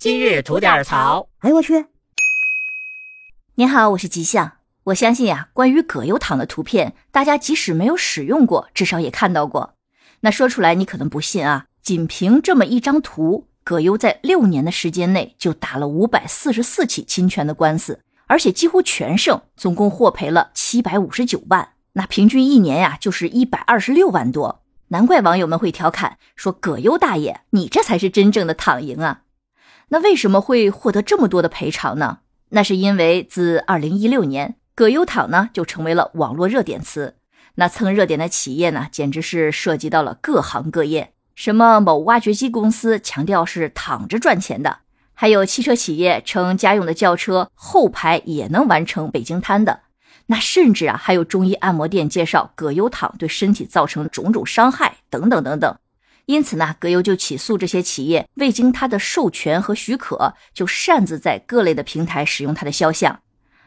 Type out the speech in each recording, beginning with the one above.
今日吐点槽。哎呦我去！您好，我是吉祥。我相信呀，关于葛优躺的图片，大家即使没有使用过，至少也看到过。那说出来你可能不信啊，仅凭这么一张图，葛优在六年的时间内就打了五百四十四起侵权的官司，而且几乎全胜，总共获赔了七百五十九万。那平均一年呀，就是一百二十六万多。难怪网友们会调侃说：“葛优大爷，你这才是真正的躺赢啊！”那为什么会获得这么多的赔偿呢？那是因为自二零一六年，葛优躺呢就成为了网络热点词。那蹭热点的企业呢，简直是涉及到了各行各业，什么某挖掘机公司强调是躺着赚钱的，还有汽车企业称家用的轿车后排也能完成北京瘫的，那甚至啊还有中医按摩店介绍葛优躺对身体造成种种伤害等等等等。因此呢，葛优就起诉这些企业未经他的授权和许可，就擅自在各类的平台使用他的肖像。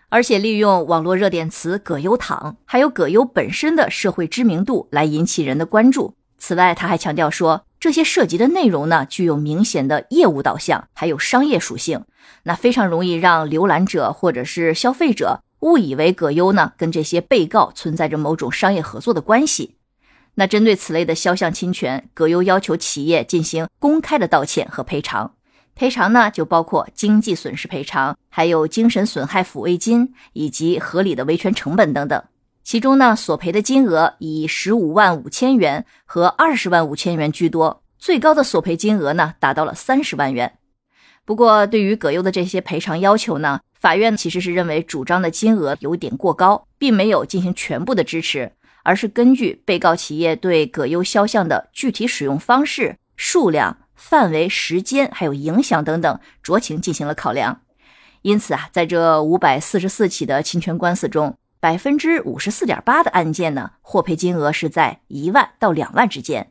而且利用网络热点词“葛优躺”，还有葛优本身的社会知名度来引起人的关注。此外，他还强调说，这些涉及的内容呢，具有明显的业务导向，还有商业属性，那非常容易让浏览者或者是消费者误以为葛优呢跟这些被告存在着某种商业合作的关系。那针对此类的肖像侵权，葛优要求企业进行公开的道歉和赔偿。赔偿呢，就包括经济损失赔偿，还有精神损害抚慰金以及合理的维权成本等等。其中呢，索赔的金额以十五万五千元和二十万五千元居多，最高的索赔金额呢达到了三十万元。不过，对于葛优的这些赔偿要求呢，法院其实是认为主张的金额有点过高，并没有进行全部的支持，而是根据被告企业对葛优肖像的具体使用方式、数量。范围、时间还有影响等等，酌情进行了考量。因此啊，在这五百四十四起的侵权官司中，百分之五十四点八的案件呢，获赔金额是在一万到两万之间；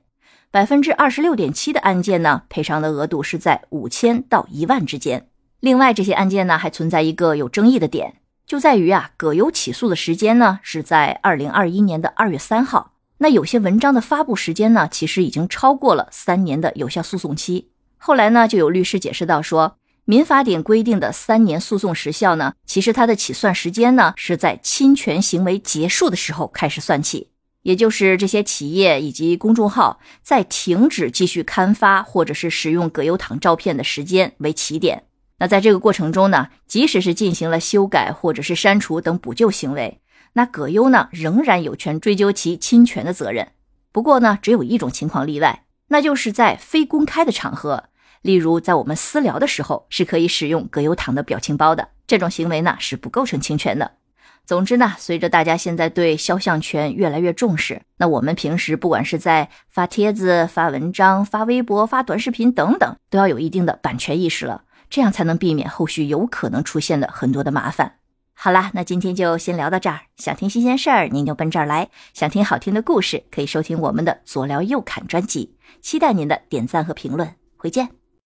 百分之二十六点七的案件呢，赔偿的额度是在五千到一万之间。另外，这些案件呢，还存在一个有争议的点，就在于啊，葛优起诉的时间呢，是在二零二一年的二月三号。那有些文章的发布时间呢，其实已经超过了三年的有效诉讼期。后来呢，就有律师解释到说，民法典规定的三年诉讼时效呢，其实它的起算时间呢，是在侵权行为结束的时候开始算起，也就是这些企业以及公众号在停止继续刊发或者是使用葛优躺照片的时间为起点。那在这个过程中呢，即使是进行了修改或者是删除等补救行为。那葛优呢，仍然有权追究其侵权的责任。不过呢，只有一种情况例外，那就是在非公开的场合，例如在我们私聊的时候，是可以使用葛优躺的表情包的。这种行为呢，是不构成侵权的。总之呢，随着大家现在对肖像权越来越重视，那我们平时不管是在发帖子、发文章、发微博、发短视频等等，都要有一定的版权意识了，这样才能避免后续有可能出现的很多的麻烦。好啦，那今天就先聊到这儿。想听新鲜事儿，您就奔这儿来；想听好听的故事，可以收听我们的左聊右侃专辑。期待您的点赞和评论，回见。